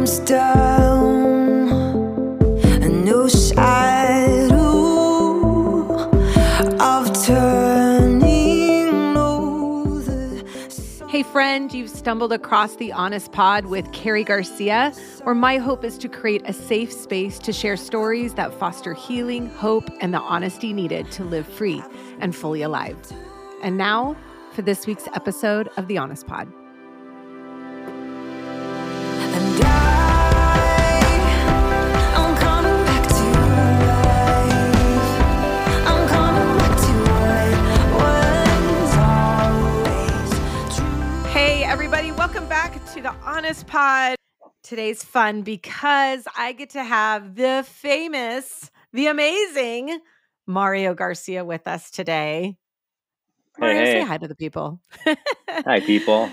comes down, and no shadow of turning. Hey, friend, you've stumbled across the Honest Pod with Karrie Garcia, where my hope is to create a safe space to share stories that foster healing, hope, and the honesty needed to live free and fully alive. And now for this week's episode of the Honest Pod. To the Honest Pod. Today's fun because I get to have the famous, the amazing Mario Garcia with us today. Mario, hey. say hi to the people. Hi, people.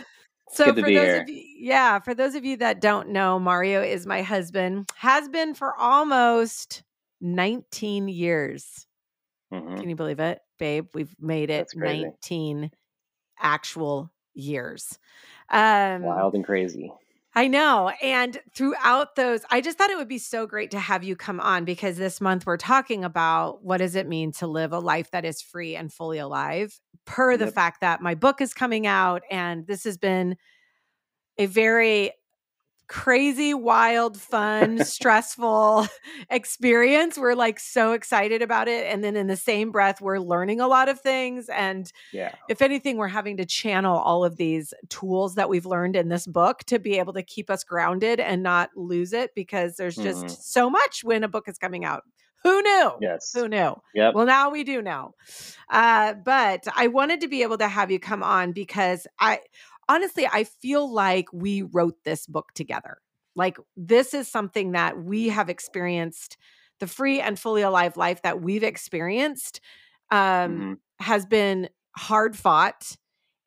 So good to for be those here. of you, yeah, for those of you that don't know, Mario is my husband. Has been for almost 19 years. Mhm. Can you believe it, babe? We've made it 19 actual years. Um Wild and crazy. I know. And throughout those, I just thought it would be so great to have you come on because this month we're talking about what does it mean to live a life that is free and fully alive, per the fact that my book is coming out. And this has been a very crazy, wild, fun, stressful experience. We're like so excited about it. And then in the same breath, we're learning a lot of things. And Yeah. if anything, we're having to channel all of these tools that we've learned in this book to be able to keep us grounded and not lose it because there's just Mhm. so much when a book is coming out. Who knew? Yes. Who knew? Yep. Well, now we do know. Uh, but I wanted to be able to have you come on because I honestly, I feel like we wrote this book together. Like, this is something that we have experienced the free and fully alive life that we've experienced um, Mhm. has been hard fought.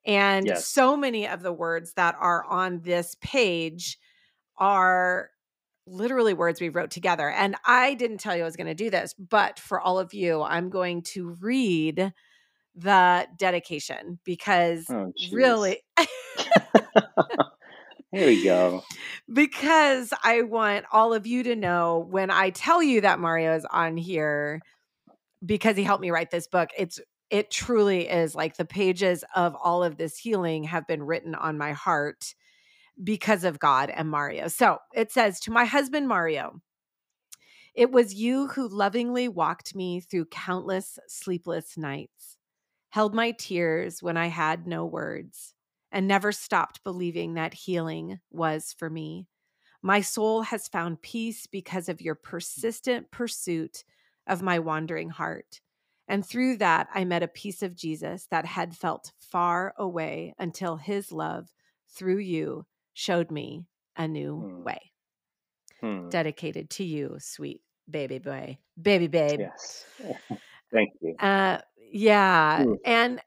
And Yes. so many of the words that are on this page are literally words we wrote together. And I didn't tell you I was going to do this, but for all of you, I'm going to read the dedication because Oh, really, Here we go. because I want all of you to know when I tell you that Mario is on here because he helped me write this book, it's it truly is like the pages of all of this healing have been written on my heart because of God and Mario. So it says to my husband Mario, it was you who lovingly walked me through countless sleepless nights, held my tears when I had no words, and never stopped believing that healing was for me. My soul has found peace because of your persistent pursuit of my wandering heart. And through that, I met a piece of Jesus that had felt far away until his love through you showed me a new Hmm. way. Hmm. Dedicated to you, sweet baby boy, baby babe. Yes. Thank you. Uh yeah. Ooh. And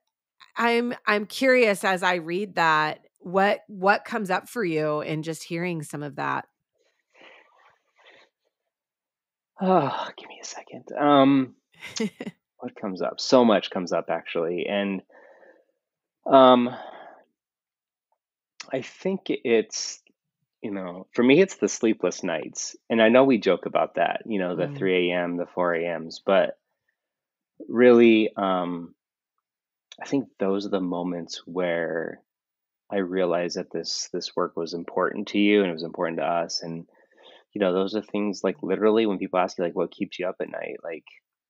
I'm I'm curious as I read that what what comes up for you in just hearing some of that. Oh, give me a second. Um, what comes up? So much comes up actually, and um, I think it's you know for me it's the sleepless nights, and I know we joke about that. You know the Mm. 3 a.m., the 4 a.m.s, but really, um, I think those are the moments where I realized that this this work was important to you and it was important to us. And you know, those are things like literally when people ask you like what keeps you up at night, like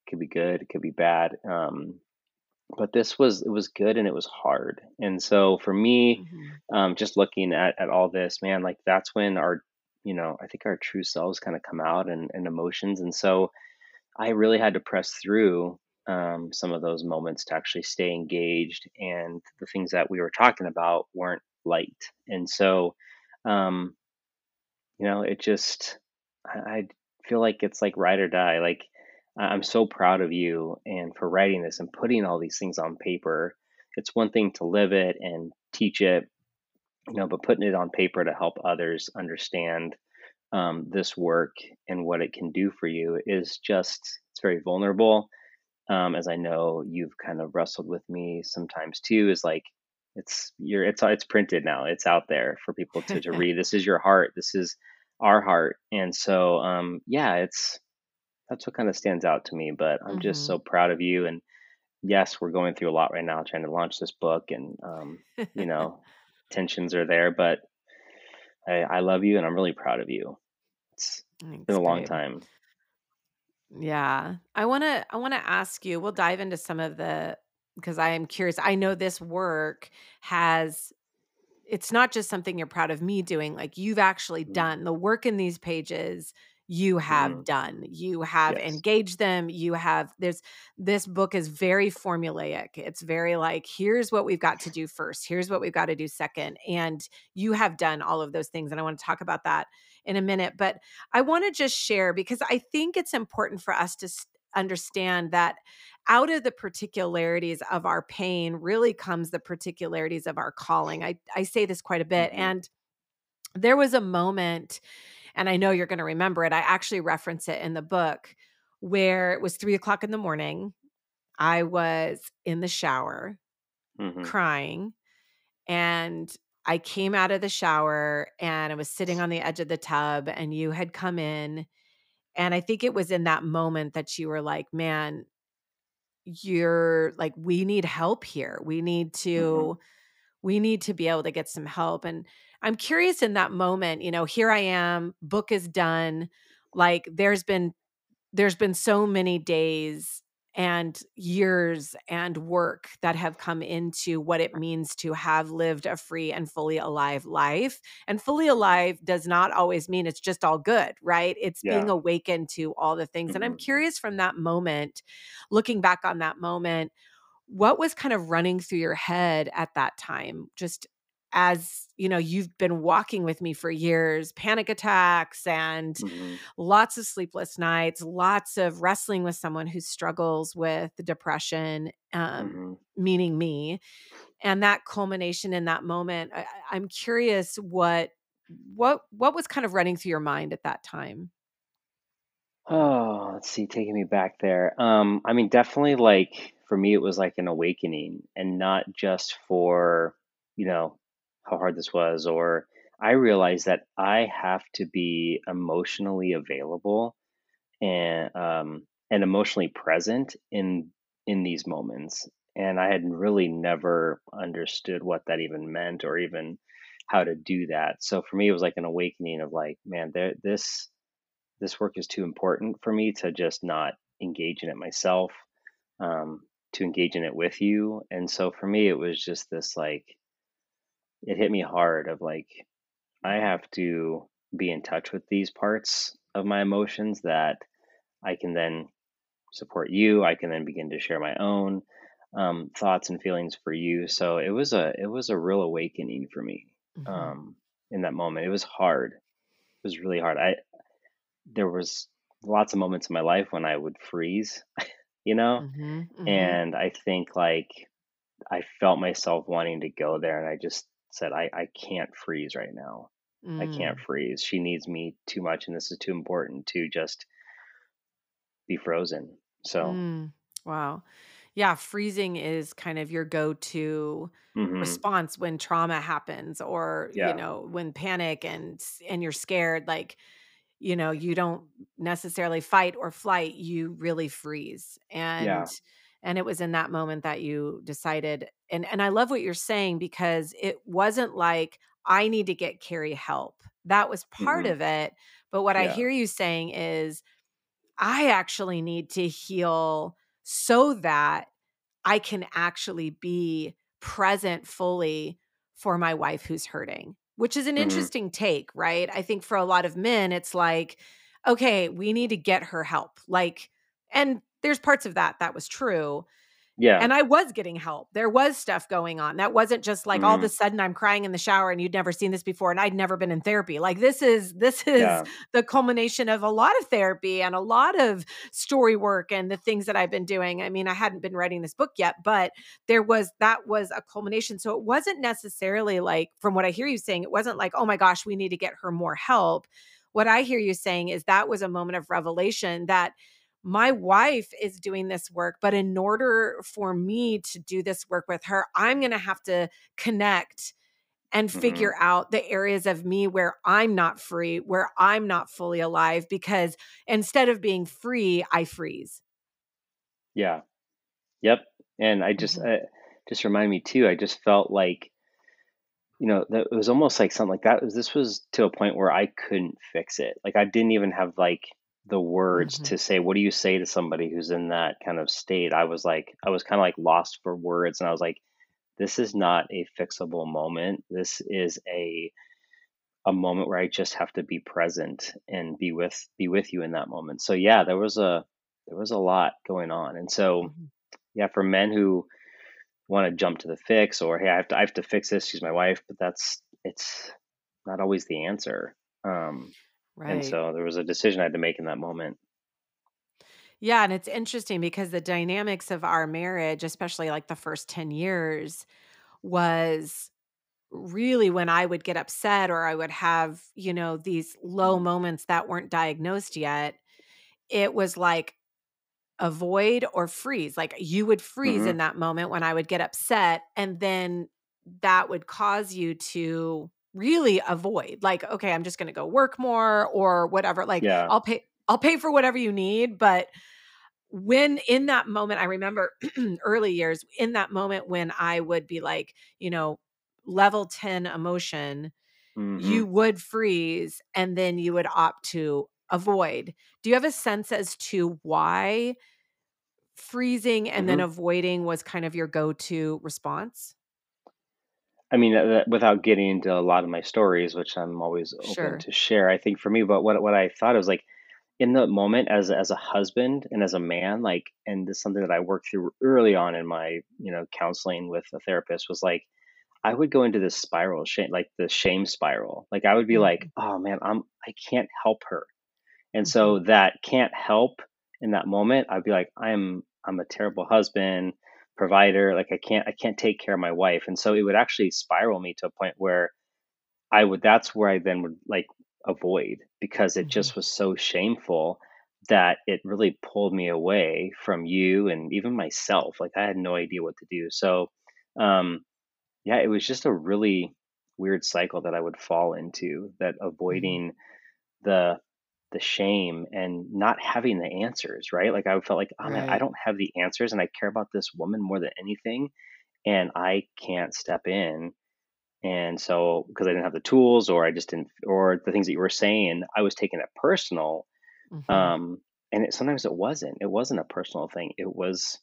it could be good, it could be bad. Um, but this was it was good and it was hard. And so for me, Mhm. um, just looking at at all this, man, like that's when our you know, I think our true selves kind of come out and, and emotions. And so I really had to press through um, some of those moments to actually stay engaged. And the things that we were talking about weren't light. And so, um, you know, it just, I, I feel like it's like ride or die. Like, I'm so proud of you and for writing this and putting all these things on paper. It's one thing to live it and teach it, you know, but putting it on paper to help others understand um, this work and what it can do for you is just it's very vulnerable um, as i know you've kind of wrestled with me sometimes too is like it's you're it's it's printed now it's out there for people to, to read this is your heart this is our heart. And so, um, yeah, it's that's what kind of stands out to me. But I'm just hmm so proud of you. And yes, we're going through a lot right now, trying to launch this book, and um, you know, tensions are there. But I, I love you, and I'm really proud of you. It's been a long babe. time. Yeah. I want to I want to ask you. We'll dive into some of the because I am curious. I know this work has it's not just something you're proud of me doing. Like you've actually mm-hmm. done the work in these pages you have Mm-hmm. done. You have Yes. engaged them. You have there's this book is very formulaic. It's very like here's what we've got to do first. Here's what we've got to do second. And you have done all of those things and I want to talk about that in a minute, but I want to just share because I think it's important for us to understand that out of the particularities of our pain really comes the particularities of our calling. I, I say this quite a bit. Mm-hmm. And there was a moment, and I know you're going to remember it. I actually reference it in the book where it was three o'clock in the morning. I was in the shower Mm-hmm. crying, and I came out of the shower and I was sitting on the edge of the tub, and you had come in. And I think it was in that moment that you were like, man, you're like, we need help here. We need Mm-hmm. to we need to be able to get some help and i'm curious in that moment you know here i am book is done like there's been there's been so many days and years and work that have come into what it means to have lived a free and fully alive life. And fully alive does not always mean it's just all good, right? It's being awakened to all the things. And I'm Mm-hmm. curious from that moment, looking back on that moment, what was kind of running through your head at that time just as you know you've been walking with me for years panic attacks and Mm-hmm. lots of sleepless nights lots of wrestling with someone who struggles with depression um, Mm-hmm. meaning me and that culmination in that moment I, i'm curious what what what was kind of running through your mind at that time Oh, let's see, taking me back there. Um, I mean, definitely like for me, it was like an awakening and not just for, you know, how hard this was, or I realized that I have to be emotionally available and um and emotionally present in in these moments. And I had really never understood what that even meant or even how to do that. So for me, it was like an awakening of like, man, there this this work is too important for me to just not engage in it myself, um, to engage in it with you. And so for me, it was just this like, it hit me hard of like, I have to be in touch with these parts of my emotions that I can then support you. I can then begin to share my own um, thoughts and feelings for you. So it was a it was a real awakening for me hmm um, in that moment. It was hard. It was really hard. I there was lots of moments in my life when I would freeze, you know, hmm hmm and I think like I felt myself wanting to go there, and I just said I I can't freeze right now. I can't mm, freeze. She needs me too much, and this is too important to just be frozen. So, mm. wow yeah freezing is kind of your go-to hmm response when trauma happens or you know when panic and and you're scared like you know you don't necessarily fight or flight you really freeze and yeah, and it was in that moment that you decided and and I love what you're saying because it wasn't like I need to get Karrie help that was part hmm of it but what I hear you saying is I actually need to heal so that I can actually be present fully for my wife who's hurting, which is an hmm interesting take, right? I think for a lot of men, it's like, okay, we need to get her help. Like, and there's parts of that that was true. yeah, And I was getting help. There was stuff going on. That wasn't just like all of a hmm sudden I'm crying in the shower and you'd never seen this before and I'd never been in therapy. Like this is this is yeah, the culmination of a lot of therapy and a lot of story work and the things that I've been doing. I mean, I hadn't been writing this book yet, but there was that was a culmination. So it wasn't necessarily like from what I hear you saying, it wasn't like, "Oh my gosh, we need to get her more help." What I hear you saying is that was a moment of revelation that my wife is doing this work, but in order for me to do this work with her, I'm going to have to connect and hmm figure out the areas of me where I'm not free, where I'm not fully alive because instead of being free, I freeze. Yeah. Yep. And I just Mhm. uh, just remind me too. I just felt like you know that it was almost like something like that. Was this was to a point where I couldn't fix it. Like I didn't even have like the words Mhm. to say. What do you say to somebody who's in that kind of state? I was like, I was kind of like lost for words, and I was like, this is not a fixable moment. This is a a moment where I just have to be present and be with be with you in that moment. So yeah, there was a there was a lot going on, and so Mhm. yeah, for men who want to jump to the fix or hey, I have to I have to fix this. She's my wife, but that's it's not always the answer. Um, and so there was a decision I had to make in that moment. Yeah, and it's interesting because the dynamics of our marriage, especially like the first 10 years, was really when I would get upset or I would have, you know, these low Mhm. moments that weren't diagnosed yet. It was like avoid or freeze. Like you would freeze Mhm. in that moment when I would get upset, and then that would cause you to really avoid. Like, okay, I'm just going to go work more or whatever. Like, Yeah. I'll pay I'll pay for whatever you need, but when in that moment I remember early years in that moment when I would be like, you know, level 10 emotion, you Mhm. would freeze and then you would opt to avoid. Do you have a sense as to why freezing and then Mhm. avoiding was kind of your go-to response? I mean, uh, that- without getting into a lot of my stories, which I'm always open Sure. to share, I think for me, but what what I thought was like in the moment as as a husband and as a man, like, and this is something that I worked through early on in my you know counseling with a therapist was like I would go into this spiral, shame, like the shame spiral. Like I would be like, Mhm, oh man, I'm I can't help her And so that can't help in that moment. I'd be like, I'm I'm a terrible husband, provider, like I can't I can't take care of my wife. And so it would actually spiral me to a point where I would that's where I then would like avoid because it mhm. just was so shameful that it really pulled me away from you and even myself. Like I had no idea what to do. So um yeah, it was just a really weird cycle that I would fall into that Mhm. avoiding the the shame and not having the answers, right? Like I felt like, oh man, I don't have the answers and I care about this woman more than anything and I can't step in. And so because I didn't have the tools or I just didn't or the things that you were saying, I was taking it personal. Mhm. Um and it, sometimes it wasn't. It wasn't a personal thing. It was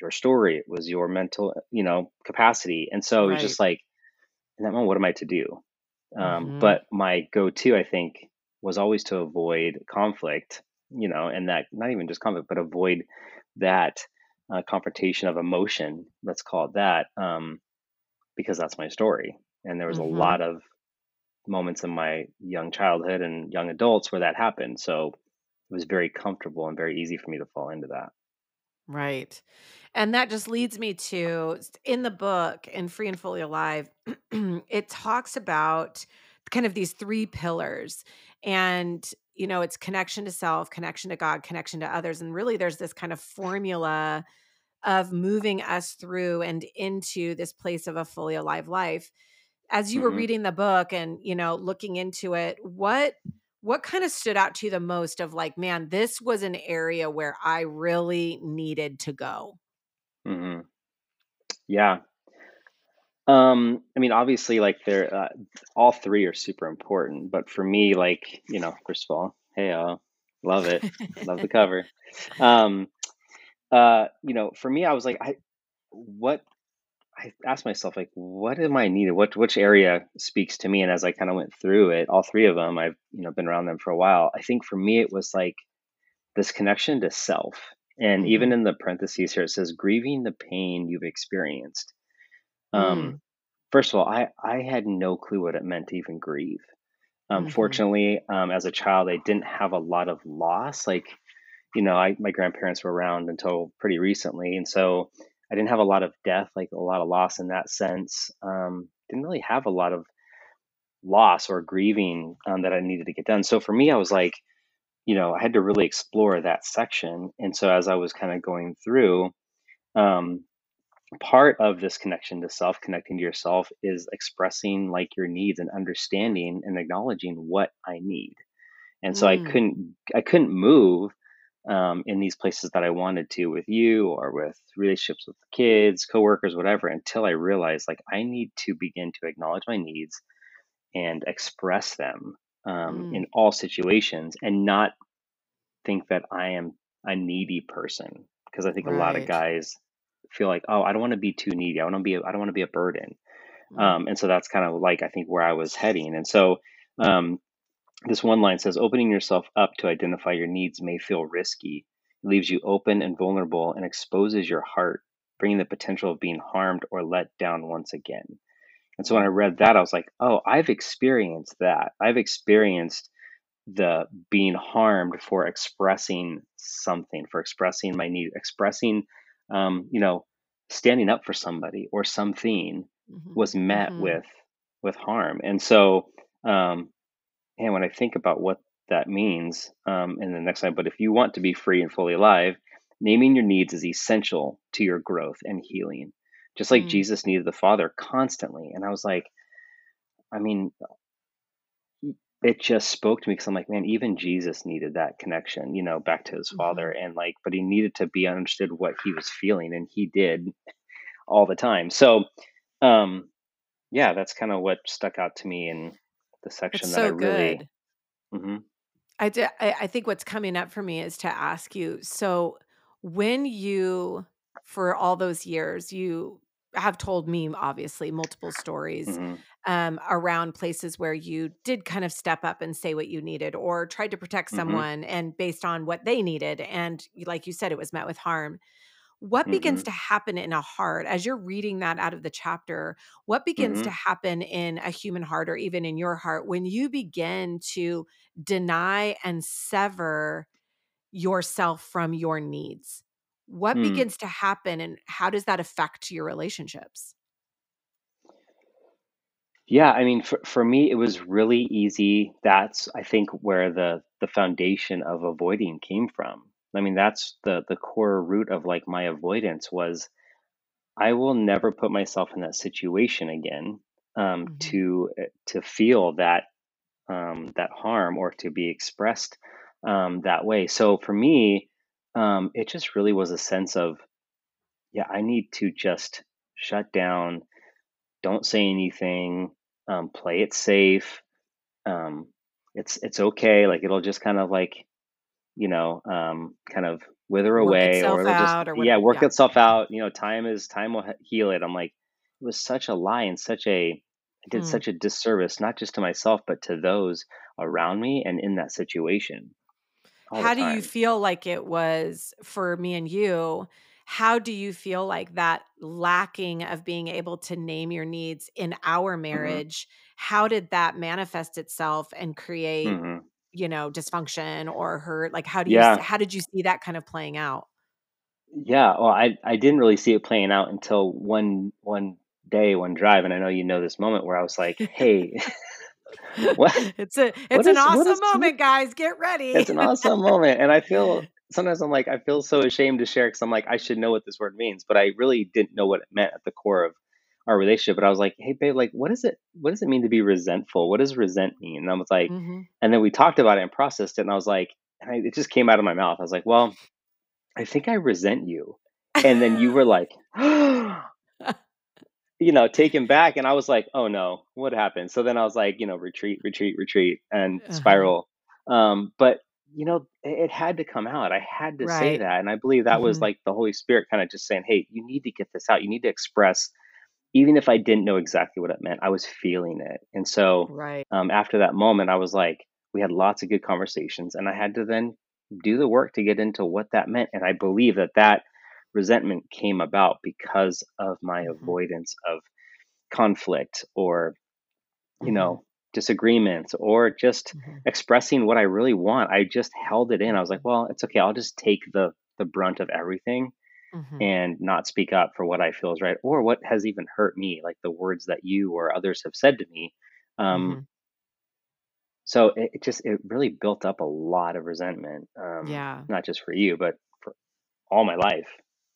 your story. It was your mental, you know, capacity. And so it was just like, in that moment, what am I to do? Um, Mhm. but my go-to, I think, was always to avoid conflict, you know, and that not even just conflict, but avoid that uh, confrontation of emotion. Let's call it that, um, because that's my story. And there was a Mhm. lot of moments in my young childhood and young adults where that happened. So it was very comfortable and very easy for me to fall into that. Right. And that just leads me to in the book in Free and Fully Alive, it talks about kind of these three pillars. And, you know, it's connection to self, connection to God, connection to others. And really, there's this kind of formula of moving us through and into this place of a fully alive life. As you were hmm reading the book and, you know, looking into it, what what kind of stood out to you the most of like, man, this was an area where I really needed to go? mm-hmm. Yeah. Um, I mean, obviously, like they're uh, all three are super important, but for me, like you know, first of all, hey, uh, love it, love the cover. Um, uh, you know, for me, I was like, I what I asked myself, like, what am I needed? What which area speaks to me? And as I kind of went through it, all three of them, I've you know been around them for a while. I think for me, it was like this connection to self, and even Mhm. in the parentheses here, it says grieving the pain you've experienced. Um, Mm. First of all, I I had no clue what it meant to even grieve. Um, Mhm. fortunately, um, as a child, I didn't have a lot of loss. Like, you know, I my grandparents were around until pretty recently, and so I didn't have a lot of death, like a lot of loss in that sense. Um, didn't really have a lot of loss or grieving um, that I needed to get done. So for me, I was like, you know, I had to really explore that section. And so as I was kind of going through, um, part of this connection to self, connecting to yourself, is expressing like your needs and understanding and acknowledging what I need. And so I Mm, couldn't I couldn't move um, in these places that I wanted to with you or with relationships with kids, coworkers, whatever, until I realized like I need to begin to acknowledge my needs and express them um, mm, in all situations and not think that I am a needy person because I think a lot of guys feel like, oh, I don't want to be too needy. I want to be. A, I don't want to be a burden. Mm, Um, and so that's kind of like I think where I was heading. And so um, this one line says, opening yourself up to identify your needs may feel risky. It leaves you open and vulnerable and exposes your heart, bringing the potential of being harmed or let down once again. And so when I read that, I was like, oh, I've experienced that. I've experienced the being harmed for expressing something, for expressing my need, expressing, um, you know, standing up for somebody or something mhm, was met mhm. with with harm. And so, um, and when I think about what that means, um, in the next line, but if you want to be free and fully alive, naming your needs is essential to your growth and healing. Just like Mm, Jesus needed the Father constantly. And I was like, I mean, it just spoke to me because I'm like, man, even Jesus needed that connection, you know, back to his father. mhm. And like, but he needed to be understood what he was feeling, and he did all the time. So, um, yeah, that's kind of what stuck out to me in the section that I really, good. hmm I, d- I I think what's coming up for me is to ask you. So, when you, for all those years, you have told me obviously multiple stories hmm um, around places where you did kind of step up and say what you needed, or tried to protect hmm someone, and based on what they needed, and like you said, it was met with harm. What begins hmm to happen in a heart as you're reading that out of the chapter? What begins to hmm happen in a human heart or even in your heart when you begin to deny and sever yourself from your needs? What hmm begins to happen and how does that affect your relationships? Yeah, I mean, for for me, it was really easy. That's I think where the the foundation of avoiding came from. I mean, that's the the core root of like my avoidance was I will never put myself in that situation again um, Mhm, to uh, to feel that um, that harm or to be expressed um, that way. So for me, um, it just really was a sense of yeah, I need to just shut down, don't say anything, um, play it safe. Um, it's it's okay. Like it'll just kind of like you know, um, kind of wither Work away, or it'll just or yeah work Yeah. itself out. You know, time is time will heal it. I'm like, it was such a lie and such a I did Mm. such a disservice, not just to myself, but to those around me and in that situation How do you feel like it was for me and you? How do you feel like that lacking of being able to name your needs in our hmm marriage, how did that manifest itself and create, hmm you know, dysfunction or hurt? Like how do you Yeah, how did you see that kind of playing out? yeah. Well, I I didn't really see it playing out until one one day, one drive, and I know you know this moment where I was like, hey, what It's a it's an is awesome moment, guys. Get ready. It's an awesome moment, and I feel sometimes I'm like I feel so ashamed to share because I'm like I should know what this word means, but I really didn't know what it meant at the core of our relationship. But I was like, "Hey, babe, like, what is it? What does it mean to be resentful? What does resent mean?" And I was like, Mhm. and then we talked about it and processed it, and I was like, and I, it just came out of my mouth. I was like, "Well, I think I resent you," and then you were like, you know, taken back, and I was like, "Oh no, what happened?" So then I was like, you know, retreat, retreat, retreat, and Uh-huh. spiral. Um, but you know, it, it had to come out. I had to say that, and I believe that was Mhm. like the Holy Spirit kind of just saying, "Hey, you need to get this out. You need to express." Even if I didn't know exactly what it meant, I was feeling it, and so Right. um, after that moment, I was like, we had lots of good conversations, and I had to then do the work to get into what that meant, and I believe that that resentment came about because of my Mhm. avoidance of conflict or you Mhm. know disagreements or just Mhm. expressing what i really want i just held it in i was like well it's okay i'll just take the the brunt of everything Mhm. and not speak up for what i feel is right or what has even hurt me like the words that you or others have said to me um Mhm. so it, it just it really built up a lot of resentment um Yeah. not just for you but for all my life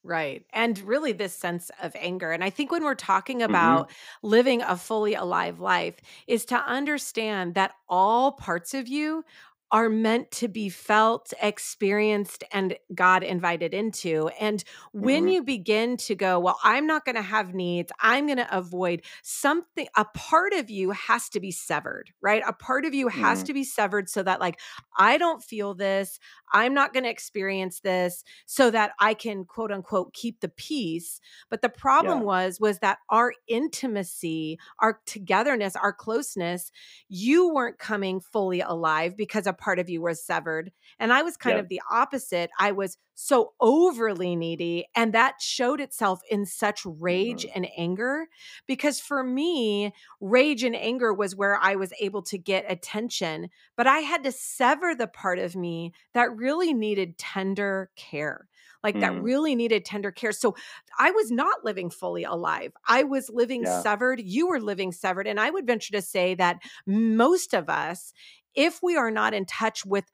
Right. And really, this sense of anger. And I think when we're talking hmm about living a fully alive life, is to understand that all parts of you are meant to be felt, experienced, and God invited into. And when hmm you begin to go, Well, I'm not going to have needs, I'm going to avoid something, a part of you has to be severed, right? A part of you has hmm to be severed so that, like, I don't feel this. I'm not going to experience this so that I can quote unquote keep the peace. But the problem Yeah. was was that our intimacy, our togetherness, our closeness, you weren't coming fully alive because a part of you was severed. And I was kind Yep. of the opposite. I was so overly needy and that showed itself in such rage hmm and anger because for me, rage and anger was where I was able to get attention but I had to sever the part of me that really needed tender care. Like that mm really needed tender care. So I was not living fully alive. I was living Yeah. severed. You were living severed. And I would venture to say that most of us, if we are not in touch with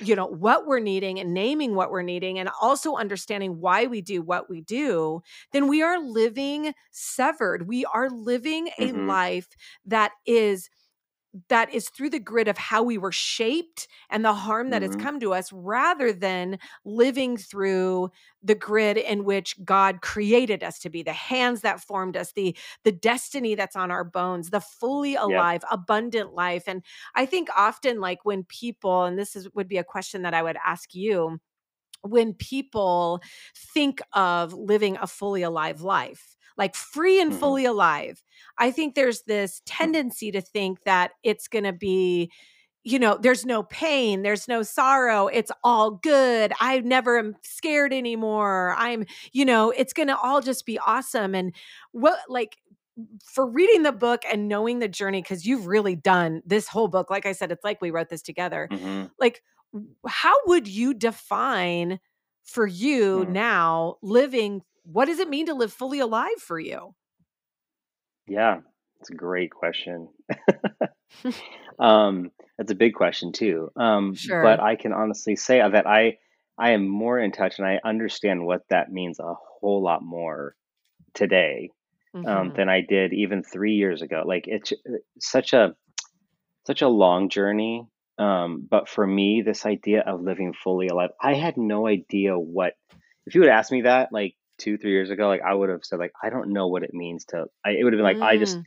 you know what we're needing and naming what we're needing and also understanding why we do what we do then we are living severed. We are living a hmm life that is that is through the grid of how we were shaped and the harm that has hmm come to us rather than living through the grid in which God created us to be the hands that formed us the the destiny that's on our bones the fully Yep. alive abundant life and I think often like when people and this is would be a question that I would ask you when people think of living a fully alive life, like free and fully alive, I think there's this tendency to think that it's going to be, you know, there's no pain, there's no sorrow, it's all good. I never am scared anymore. I'm, you know, it's going to all just be awesome. And what, like, for reading the book and knowing the journey, because you've really done this whole book, like I said, it's like we wrote this together hmm like how would you define for you mm now living what does it mean to live fully alive for you Yeah. It's a great question. Um, that's a big question too. Um, but I can honestly say that I I am more in touch and I understand what that means a whole lot more today um, hmm than I did even three years ago. Like it's uh, such a such a long journey. Um, but for me, this idea of living fully alive, I had no idea what. If you would ask me that like two, three years ago, like I would have said like I don't know what it means to. I, it would have been like I just mm.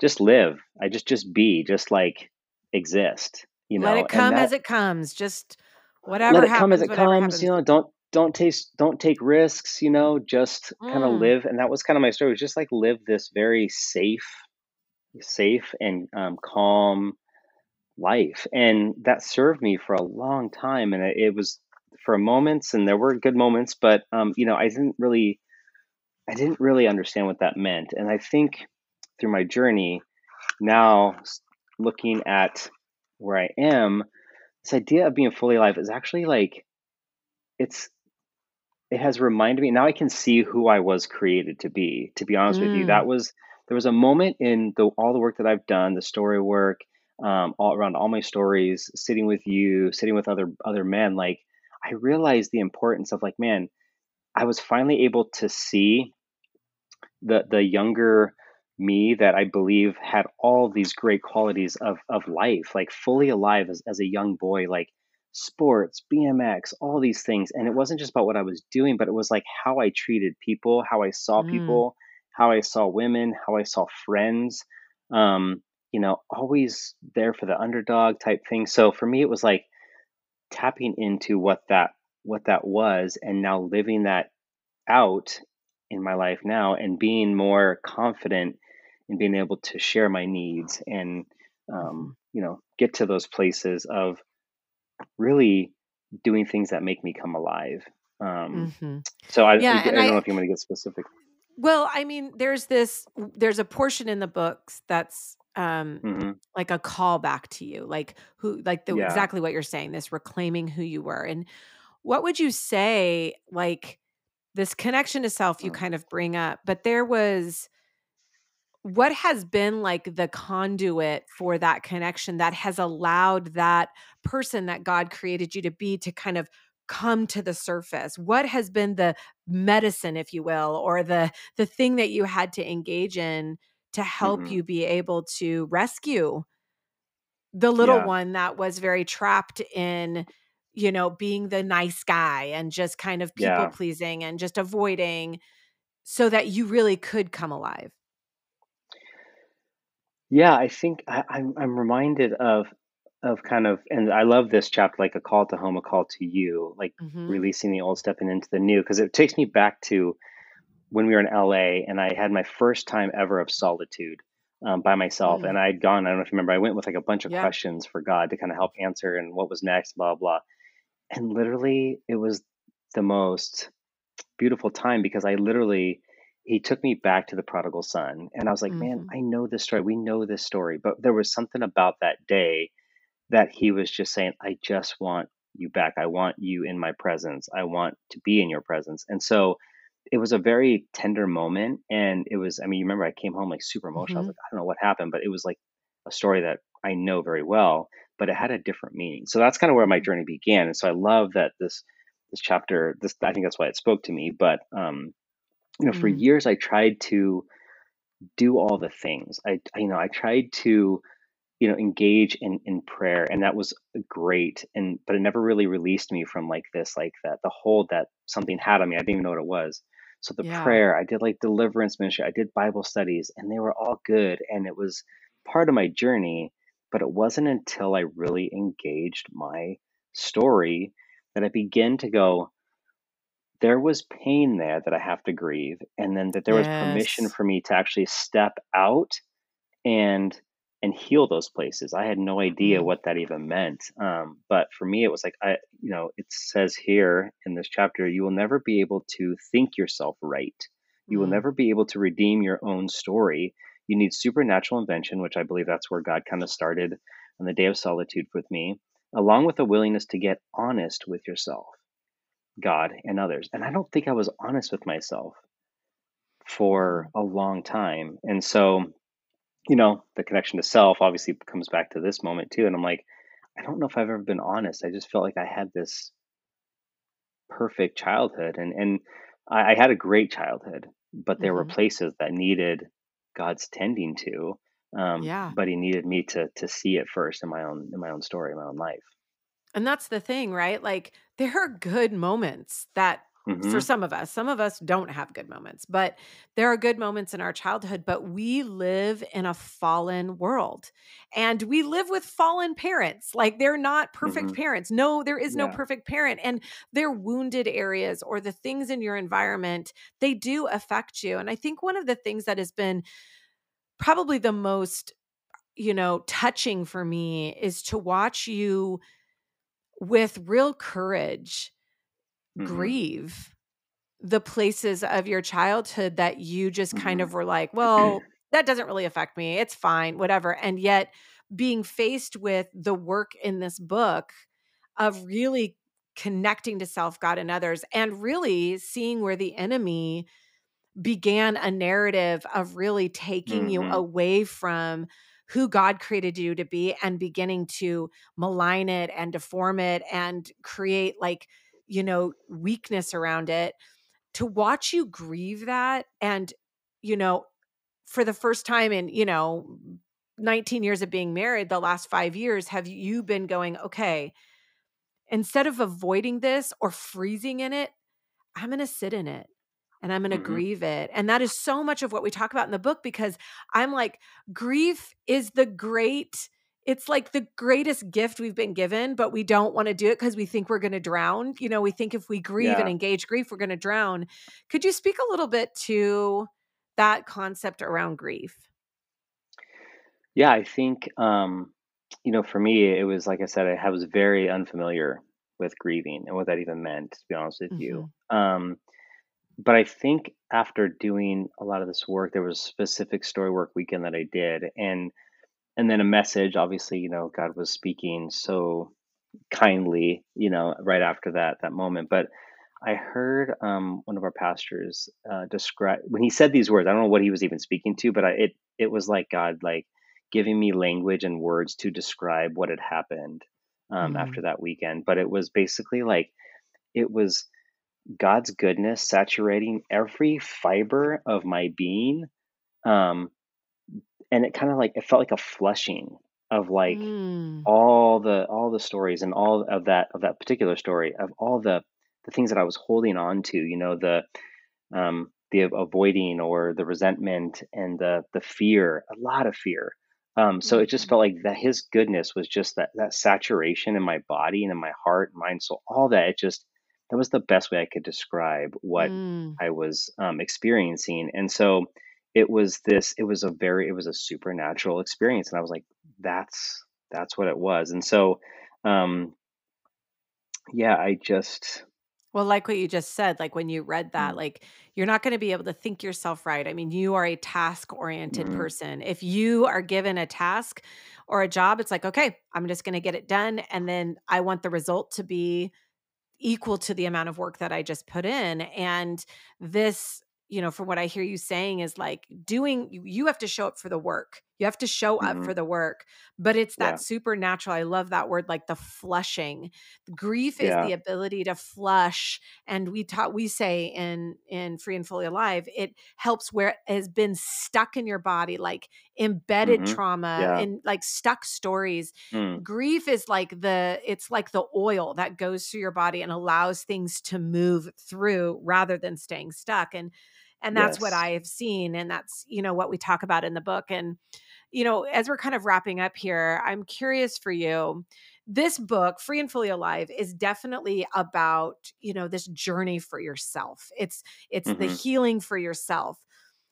just live. I just just be, just like exist, you know let it come as it comes just whatever let it come as happens it comes, you know. Don't don't taste don't take risks, you know. Just kind of mm. live, and that was kind of my story. Was just like live this very safe, safe and um, calm life, and that served me for a long time. And it, it was for moments, and there were good moments, but um, you know, I didn't really I didn't really understand what that meant. And I think through my journey now, looking at where I am, this idea of being fully alive is actually like it's it has reminded me now I can see who I was created to be. To be honest with you, Mm. that was there was a moment in the all the work that I've done, the story work, um, all around all my stories, sitting with you, sitting with other other men, like I realized the importance of like, man, I was finally able to see the the younger me that I believe had all these great qualities of of life, like fully alive as, as a young boy, like sports, BMX, all these things. And it wasn't just about what I was doing, but it was like how I treated people, how I saw Mm. people, how I saw women, how I saw friends. Um, you know, always there for the underdog type thing. So for me, it was like tapping into what that what that was, and now living that out in my life now and being more confident in being able to share my needs and um, you know get to those places of really doing things that make me come alive um, Mhm. so I, I Yeah, and don't know if you want to get specific well, I mean, there's this there's a portion in the books that's um hmm like a callback to you, like who like the yeah. exactly what you're saying, this reclaiming who you were. And what would you say like this connection to self you mm, kind of bring up, but there was what has been like the conduit for that connection that has allowed that person that God created you to be to kind of come to the surface? What has been the medicine if you will or the the thing that you had to engage in to help hmm you be able to rescue the little Yeah. one that was very trapped in you know being the nice guy and just kind of people Yeah. pleasing and just avoiding so that you really could come alive Yeah, I think I, I'm I'm reminded of of kind of, and I love this chapter, like a call to home, a call to you, like hmm releasing the old, stepping into the new, because it takes me back to when we were in LA and I had my first time ever of solitude um, by myself. Mm. And I'd gone, I don't know if you remember, I went with like a bunch of yeah questions for God to kind of help answer and what was next, blah, blah. And literally, it was the most beautiful time because I literally, he took me back to the prodigal son. And I was like, man, hmm I know this story. We know this story. But there was something about that day that he was just saying, I just want you back. I want you in my presence. I want to be in your presence. And so it was a very tender moment. And it was, I mean, you remember I came home like super emotional. I was hmm like, I don't know what happened, but it was like a story that I know very well, but it had a different meaning. So that's kind of where my journey began. And so I love that this this chapter, this I think that's why it spoke to me. But um, you know, for mm years I tried to do all the things. I, I you know, I tried to you know engage in in prayer and that was great and but it never really released me from like this like that the hold that something had on me i didn't even know what it was so the yeah. prayer i did like deliverance ministry i did bible studies and they were all good and it was part of my journey but it wasn't until i really engaged my story that i began to go there was pain there that i have to grieve and then that there was permission for me to actually step out and and heal those places. I had no idea mm what that even meant. Um, but for me, it was like I, you know, it says here in this chapter, you will never be able to think yourself right. You will mm. never be able to redeem your own story. You need supernatural invention, which I believe that's where God kind of started on the day of solitude with me, along with a willingness to get honest with yourself, God, and others. And I don't think I was honest with myself for a long time. And so you know, the connection to self obviously comes back to this moment too. And I'm like, I don't know if I've ever been honest. I just felt like I had this perfect childhood and, and I, I had a great childhood, but there were hmm places that needed God's tending to. Um, yeah but he needed me to to see it first in my own in my own story, in my own life. And that's the thing, right? Like there are good moments that for hmm some of us, some of us don't have good moments, but there are good moments in our childhood. But we live in a fallen world and we live with fallen parents. Like they're not perfect hmm parents. No, there is no perfect parent. And their wounded areas or the things in your environment, they do affect you. And I think one of the things that has been probably the most, you know, touching for me is to watch you with real courage hmm grieve the places of your childhood that you just kind hmm of were like, well, that doesn't really affect me. It's fine, whatever. And yet being faced with the work in this book of really connecting to self, God, and others, and really seeing where the enemy began a narrative of really taking you hmm away from who God created you to be and beginning to malign it and deform it and create like, you know, weakness around it. To watch you grieve that and, you know, for the first time in, you know, 19 years of being married, the last five years, have you been going, okay, instead of avoiding this or freezing in it, I'm going to sit in it and I'm going to hmm grieve it. And that is so much of what we talk about in the book because I'm like, grief is the great, it's like the greatest gift we've been given, but we don't want to do it because we think we're going to drown. You know, we think if we grieve and engage grief, we're going to drown. Could you speak a little bit to that concept around grief? Yeah. I think um, you know, for me, it was like I said, I was very unfamiliar with grieving and what that even meant, to be honest with you. hmm Um, but I think after doing a lot of this work, there was a specific story work weekend that I did, and and then a message. Obviously, you know, God was speaking so kindly, you know, right after that that moment. But I heard um, one of our pastors uh, describe when he said these words. I don't know what he was even speaking to, but I, it it was like God like giving me language and words to describe what had happened um, mm after that weekend. But it was basically like it was God's goodness saturating every fiber of my being. Um, and it kind of like it felt like a flushing of like Mm. all the all the stories and all of that of that particular story of all the the things that I was holding on to, you know, the um the avoiding or the resentment and the the fear, a lot of fear. Um, so it just Mhm. felt like that his goodness was just that that saturation in my body and in my heart, mind, soul, all that. It just that was the best way I could describe what Mm. I was um, experiencing. And so it was this, it was a very, it was a supernatural experience. And I was like, that's, that's what it was. And so, um, yeah, I just, Well, like what you just said, like when you read that, mm, like you're not going to be able to think yourself right. I mean, you are a task oriented mm, person. If you are given a task or a job, it's like, okay, I'm just going to get it done. And then I want the result to be equal to the amount of work that I just put in. And this, you know, from what I hear you saying is like doing, you have to show up for the work. You have to show up hmm for the work, but it's yeah, that supernatural. I love that word, like the flushing. Grief is yeah, the ability to flush. And we taught, we say in, in Free and Fully Alive, it helps where it has been stuck in your body, like embedded hmm trauma yeah, and like stuck stories mm, grief is like the it's like the oil that goes through your body and allows things to move through rather than staying stuck and and that's what i have seen and that's you know what we talk about in the book and you know as we're kind of wrapping up here i'm curious for you this book free and fully alive is definitely about you know this journey for yourself. It's it's the hmm healing for yourself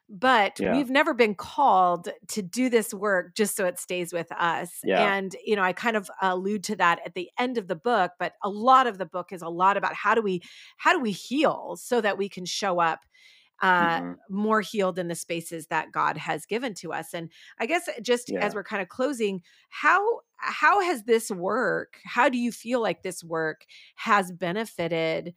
but yeah, we've never been called to do this work just so it stays with us yeah, and you know i kind of allude to that at the end of the book but a lot of the book is a lot about how do we how do we heal so that we can show up uh hmm more healed in the spaces that god has given to us and i guess just as we're kind of closing how how has this work how do you feel like this work has benefited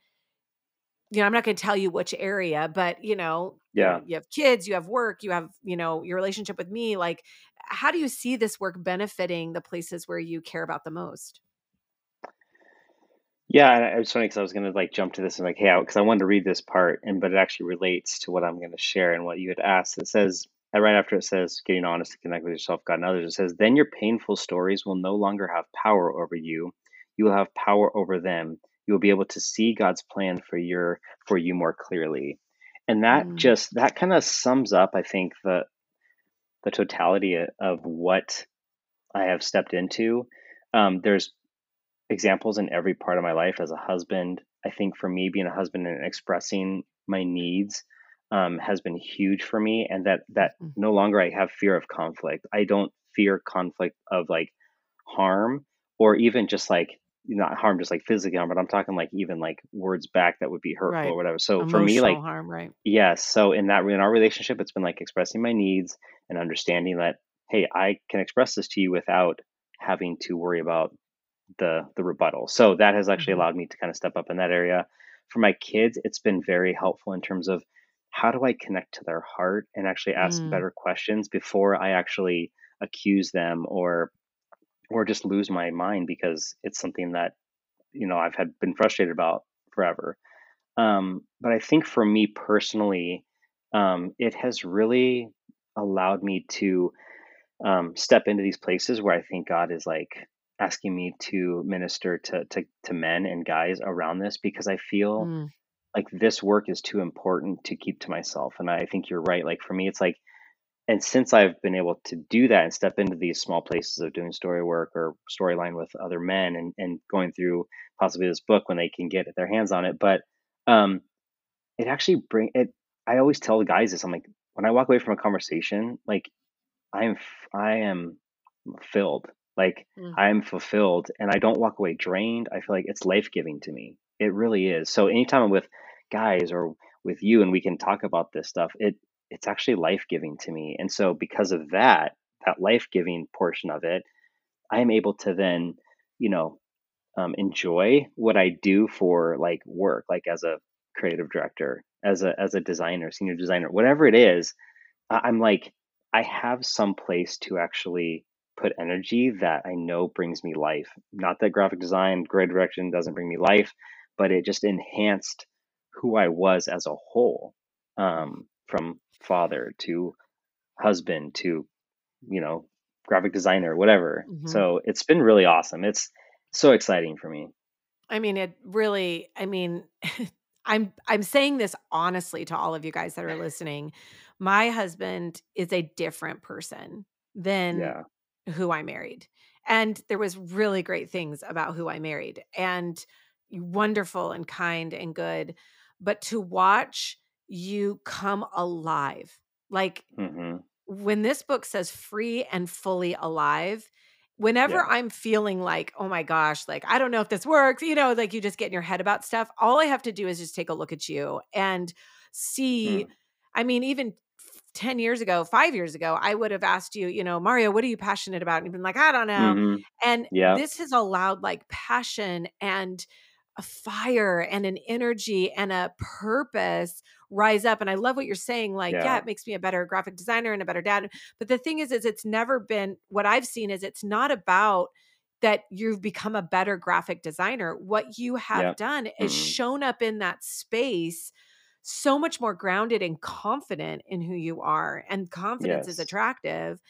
you know, I'm not going to tell you which area, but you know, Yeah. you have kids, you have work, you have, you know, your relationship with me. Like, how do you see this work benefiting the places where you care about the most? Yeah, and I- it's funny because I was gonna like jump to this and like, hey, because I wanted to read this part, and but it actually relates to what I'm gonna share and what you had asked. It says, uh, right after it says, getting honest to connect with yourself, God, and others. It says, then your painful stories will no longer have power over you. You will have power over them. You will be able to see God's plan for your for you more clearly. And that Mm, just that kind of sums up, I think, the the totality of what I have stepped into. Um, there's examples in every part of my life as a husband. I think for me, being a husband and expressing my needs um, has been huge for me, and that that mhm. no longer I have fear of conflict. I don't fear conflict of like harm or even just like not harm, just like physically harm, but I'm talking like even like words back that would be hurtful or whatever. So for me, like harm, right? yes, so in that in our relationship, it's been like expressing my needs and understanding that hey, I can express this to you without having to worry about the the rebuttal. So that has actually hmm allowed me to kind of step up in that area. For my kids, it's been very helpful in terms of how do I connect to their heart and actually ask Mm, better questions before I actually accuse them or or just lose my mind because it's something that you know I've had been frustrated about forever. Um, but I think for me personally, um, it has really allowed me to um, step into these places where I think God is like asking me to minister to to to men and guys around this because I feel mm, like this work is too important to keep to myself. And I think you're right. Like for me, it's like, and since I've been able to do that and step into these small places of doing story work or storyline with other men and and going through possibly this book when they can get their hands on it, but um, it actually bring it. I always tell the guys this. I'm like, when I walk away from a conversation, like I am I am filled. Like mm, I am fulfilled and I don't walk away drained. I feel like it's life-giving to me. It really is. So anytime I'm with guys or with you and we can talk about this stuff, it it's actually life-giving to me. And so because of that, that life-giving portion of it, I am able to then, you know, um, enjoy what I do for like work, like as a creative director, as a as a designer, senior designer, whatever it is I'm like, I have some place to actually put energy that I know brings me life. Not that graphic design, grid direction doesn't bring me life, but it just enhanced who I was as a whole, um, from father to husband to, you know, graphic designer, whatever. Mhm. So it's been really awesome. It's so exciting for me. I mean, it really, I mean, I'm I'm saying this honestly to all of you guys that are listening. My husband is a different person than Yeah. Who I married. And there was really great things about who I married and wonderful and kind and good. But to watch you come alive, like hmm when this book says free and fully alive, whenever Yeah. I'm feeling like, oh my gosh, like I don't know if this works, you know, like you just get in your head about stuff, all I have to do is just take a look at you and see. Mm. I mean, even 10 years ago, five years ago, I would have asked you, you know, Mario, what are you passionate about? And you've been like, I don't know. hmm And Yeah. this has allowed like passion and a fire and an energy and a purpose rise up. And I love what you're saying. Like, yeah, Yeah. it makes me a better graphic designer and a better dad. But the thing is, is it's never been what I've seen is it's not about that you've become a better graphic designer. What you have Yep. done is Mm-mm. shown up in that space so much more grounded and confident in who you are. And confidence is attractive.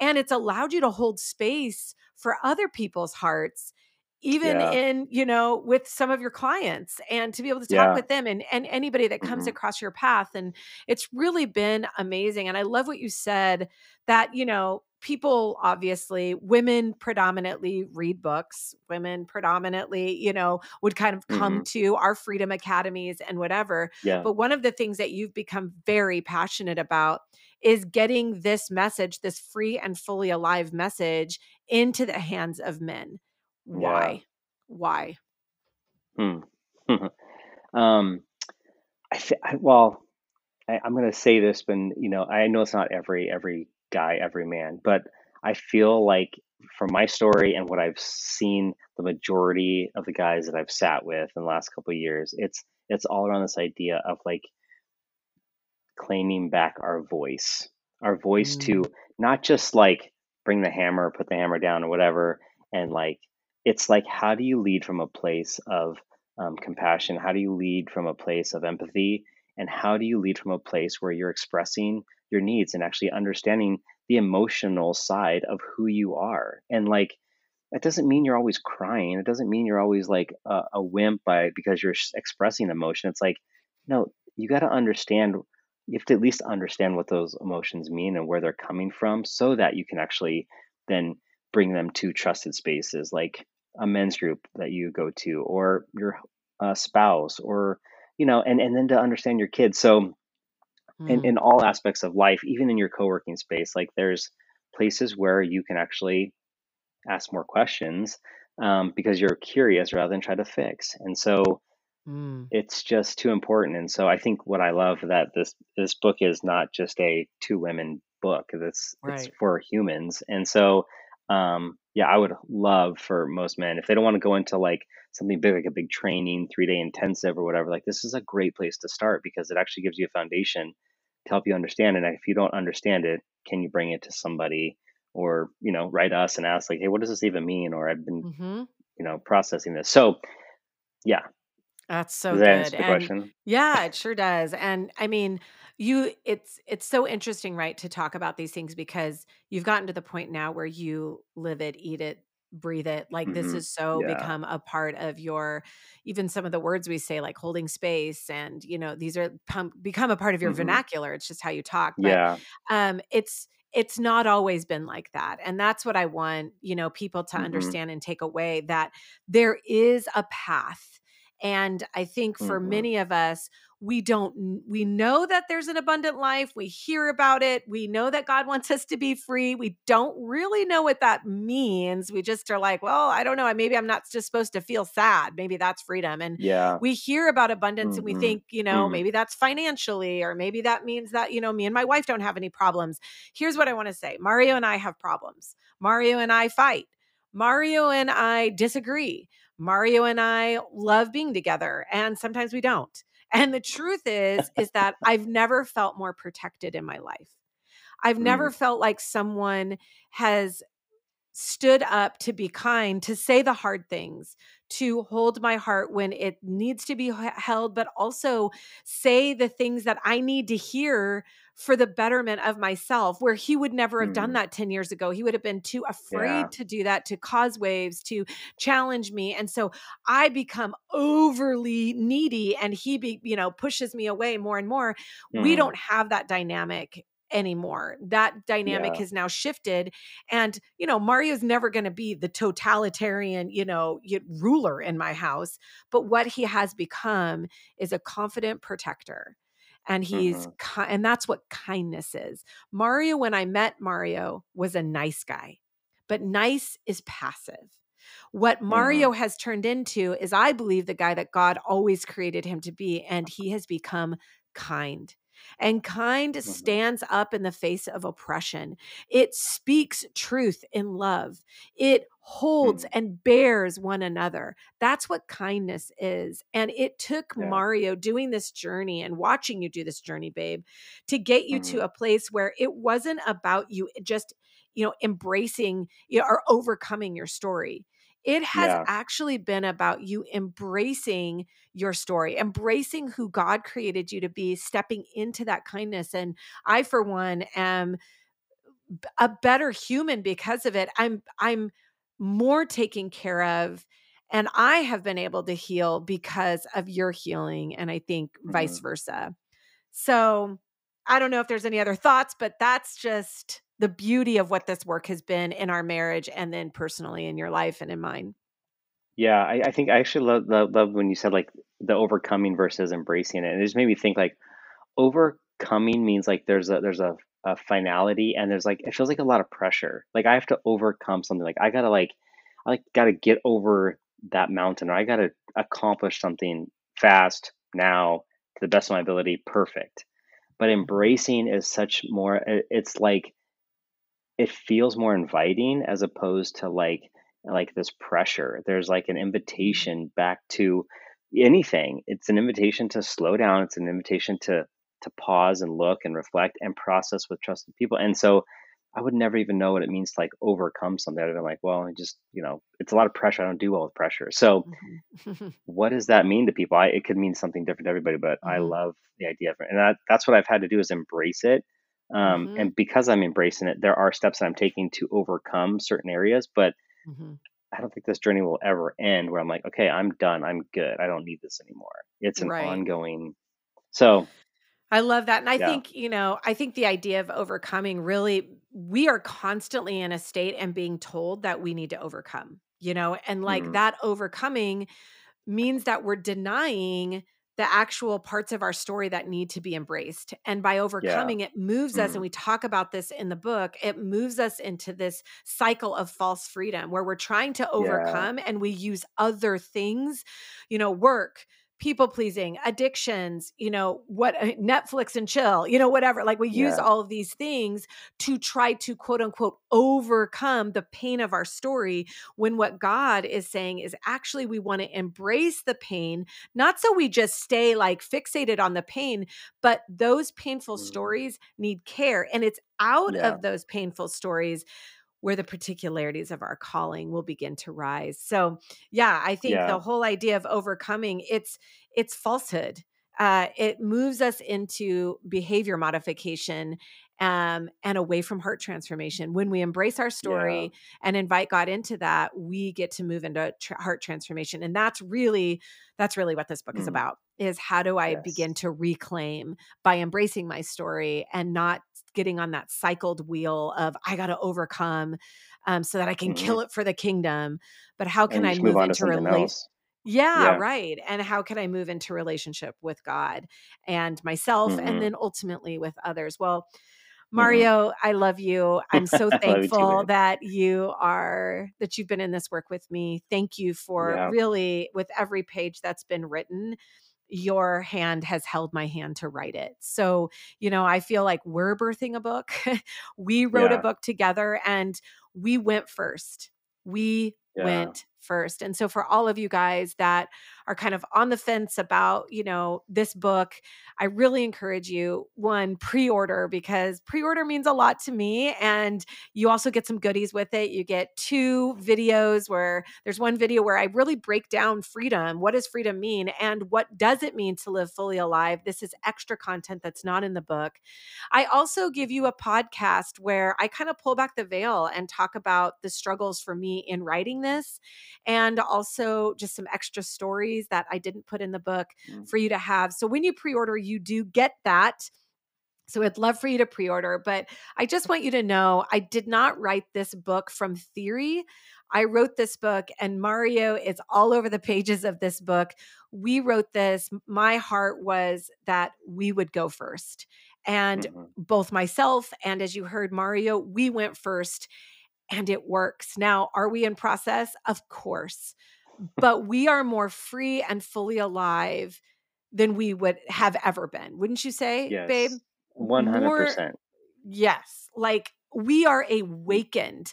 And it's allowed you to hold space for other people's hearts even Yeah. in you know with some of your clients and to be able to talk Yeah. with them and and anybody that comes hmm across your path and it's really been amazing and i love what you said that you know people obviously women predominantly read books women predominantly you know would kind of come hmm to our freedom academies and whatever Yeah. but one of the things that you've become very passionate about is getting this message this free and fully alive message into the hands of men Yeah. why why Hmm. um, I, th- I well, I, I'm gonna say this, but you know, I know it's not every every guy, every man, but I feel like from my story and what I've seen, the majority of the guys that I've sat with in the last couple of years, it's it's all around this idea of like claiming back our voice, our voice to Mm. not just like bring the hammer, put the hammer down, or whatever, and like it's like how do you lead from a place of um, compassion? How do you lead from a place of empathy? And how do you lead from a place where you're expressing your needs and actually understanding the emotional side of who you are? And like that doesn't mean you're always crying. It doesn't mean you're always like a, a wimp by because you're expressing emotion. It's like no, you got to understand. You have to at least understand what those emotions mean and where they're coming from, so that you can actually then bring them to trusted spaces like a men's group that you go to, or your uh, spouse, or you know, and and then to understand your kids. So Mm. in all aspects of life, even in your co-working space, like there's places where you can actually ask more questions um, because you're curious rather than try to fix. And so Mm. it's just too important. And so I think what I love that this this book is not just a two women book. It's it's for humans. And so um yeah, I would love for most men if they don't want to go into like something big like a big training, 3-day intensive or whatever, like this is a great place to start because it actually gives you a foundation to help you understand and if you don't understand it, can you bring it to somebody or, you know, write us and ask like, "Hey, what does this even mean?" or I've been, hmm you know, processing this. So, yeah, that's so does that good yeah it sure does and i mean you it's it's so interesting right to talk about these things because you've gotten to the point now where you live it eat it breathe it like this Mhm. is so Yeah. become a part of your even some of the words we say like holding space and you know these are become a part of your Mhm. vernacular it's just how you talk but Yeah. um it's it's not always been like that and that's what i want you know people to Mhm. understand and take away that there is a path and i think for Mhm. many of us we don't we know that there's an abundant life we hear about it we know that god wants us to be free we don't really know what that means we just are like well i don't know maybe i'm not just supposed to feel sad maybe that's freedom and Yeah. we hear about abundance and we Mhm. think, you know, Mm. maybe that's financially, or maybe that means that, you know, me and my wife don't have any problems. Here's what I want to say Mario and I have problems. Mario and I fight. Mario and I disagree. Mario and I love being together, and sometimes we don't. And the truth is, is that I've never felt more protected in my life. I've never Mm. felt like someone has stood up to be kind, to say the hard things, to hold my heart when it needs to be held, but also say the things that I need to hear for the betterment of myself, where he would never have done Mm. that 10 years ago. He would have been too afraid Yeah. to do that, to cause waves, to challenge me. And so I become overly needy and he be, you know, pushes me away more and more. We Mm. don't have that dynamic anymore. That dynamic Yeah. has now shifted. And, you know, Mario's never going to be the totalitarian, you know, ruler in my house. But what he has become is a confident protector. And he's, Mhm. ki- and that's what kindness is. Mario, when I met Mario, was a nice guy, but nice is passive. What Mario has turned into is, I believe, the guy that God always created him to be, and he has become kind. And kind stands up in the face of oppression. It speaks truth in love. It holds Mm. and bears one another. That's what kindness is. And it took Yeah. Mario doing this journey and watching you do this journey, babe, to get you to Mhm. a place where it wasn't about you just, you know, embracing you know, or overcoming your story. It has Yeah. actually been about you embracing your story, embracing who God created you to be, stepping into that kindness. And I, for one, am a better human because of it. I'm I'm more taken care of and I have been able to heal because of your healing and I think vice Mhm. versa. So, I don't know if there's any other thoughts, but that's just the beauty of what this work has been in our marriage and then personally in your life and in mine. Yeah, I, I think I actually love, love love when you said like the overcoming versus embracing it. And it just made me think like overcoming means like there's a there's a, a finality and there's like it feels like a lot of pressure. Like I have to overcome something. Like I gotta like I like gotta get over that mountain or I gotta accomplish something fast now to the best of my ability, perfect. But mm-hmm. embracing is such more it's like it feels more inviting as opposed to like like this pressure. There's like an invitation back to anything. It's an invitation to slow down. It's an invitation to to pause and look and reflect and process with trusted people. And so i would never even know what it means to like overcome something. I'd have been like well I just you know it's a lot of pressure. I don't do well with pressure. So Mhm. what does that mean to people? I, it could mean something different to everybody but i Mhm. love the idea of it. And that, that's what i've had to do is embrace it um, Mhm. and because i'm embracing it there are steps that i'm taking to overcome certain areas but Mhm. i don't think this journey will ever end where i'm like okay i'm done i'm good i don't need this anymore it's an Right. ongoing so I love that. And I Yeah. think, you know, I think the idea of overcoming really, we are constantly in a state and being told that we need to overcome, you know, and like Mhm. that overcoming means that we're denying the actual parts of our story that need to be embraced. And by overcoming it moves us, and mm-hmm. we talk about this in the book, it moves us into this cycle of false freedom where we're trying to overcome and we use other things, you know, work, people pleasing, addictions, you know, what uh, Netflix and chill, you know, whatever. Like we use all of these things to try to quote unquote overcome the pain of our story when what God is saying is actually we want to embrace the pain, not so we just stay like fixated on the pain, but those painful Mhm. stories need care. And it's out Yeah. of those painful stories where the particularities of our calling will begin to rise. So, yeah, I think Yeah. the whole idea of overcoming it's it's falsehood. Uh, it moves us into behavior modification um, and away from heart transformation. When we embrace our story and invite God into that, we get to move into tr- heart transformation, and that's really that's really what this book is Mm. about. Is how do I Yes. begin to reclaim by embracing my story and not getting on that cycled wheel of I got to overcome um, so that I can Mhm. kill it for the kingdom. But how can I move into else Yeah, Yeah. right. And how can I move into relationship with God and myself and Mhm. then ultimately with others? Well, Mhm. Mario, I love you. I'm so love you thankful that you are that you've been in this work with me. Thank you for Yeah. really with every page that's been written, your hand has held my hand to write it. So, you know, I feel like we're birthing a book. we wrote a book together and we went first. We Yeah. went first. And so for all of you guys that are kind of on the fence about, you know, this book, I really encourage you one pre-order because pre-order means a lot to me and you also get some goodies with it. You get two videos where there's one video where I really break down freedom. What does freedom mean and what does it mean to live fully alive? This is extra content that's not in the book. I also give you a podcast where I kind of pull back the veil and talk about the struggles for me in writing this and also just some extra stories that I didn't put in the book Mm. for you to have. So when you pre order, you do get that. So I'd love for you to pre order, but I just want you to know I did not write this book from theory. I wrote this book, and Mario is all over the pages of this book. We wrote this. My heart was that we would go first. And Mhm. both myself and as you heard Mario, we went first and it works. Now, are we in process? Of course. But we are more free and fully alive than we would have ever been. Wouldn't you say, babe? Yes. One hundred More percent. Yes. Like we are mm. awakened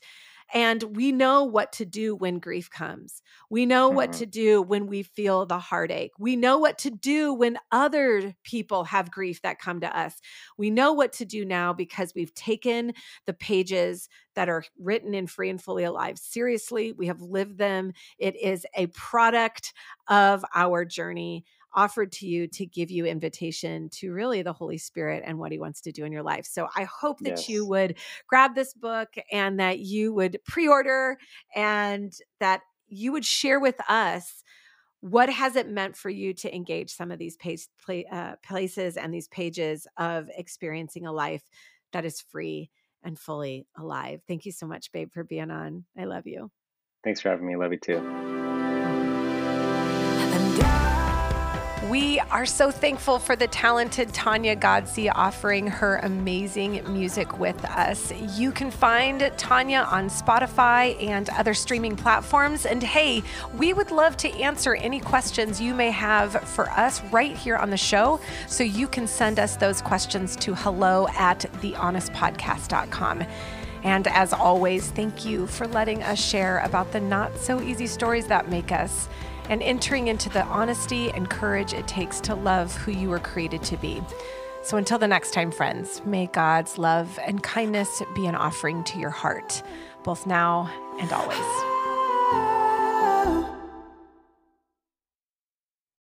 and we know what to do when grief comes. We know what Mhm. to do when we feel the heartache. We know what to do when other people have grief that come to us. We know what to do now because we've taken the pages that are written in Free and Fully Alive seriously. We have lived them. It is a product of our journey offered to you to give you invitation to really the Holy Spirit and what he wants to do in your life. So I hope that you would grab this book and that you would pre-order and that you would share with us what has it meant for you to engage some of these pace, pla uh, places and these pages of experiencing a life that is free and fully alive. Thank you so much, babe, for being on. I love you. Thanks for having me. Love you too. We are so thankful for the talented Tanya Godsey offering her amazing music with us. You can find Tanya on Spotify and other streaming platforms. And hey, we would love to answer any questions you may have for us right here on the show. So you can send us those questions to hello at thehonestpodcast.com. And as always, thank you for letting us share about the not so easy stories that make us and entering into the honesty and courage it takes to love who you were created to be. So until the next time, friends, may God's love and kindness be an offering to your heart, both now and always.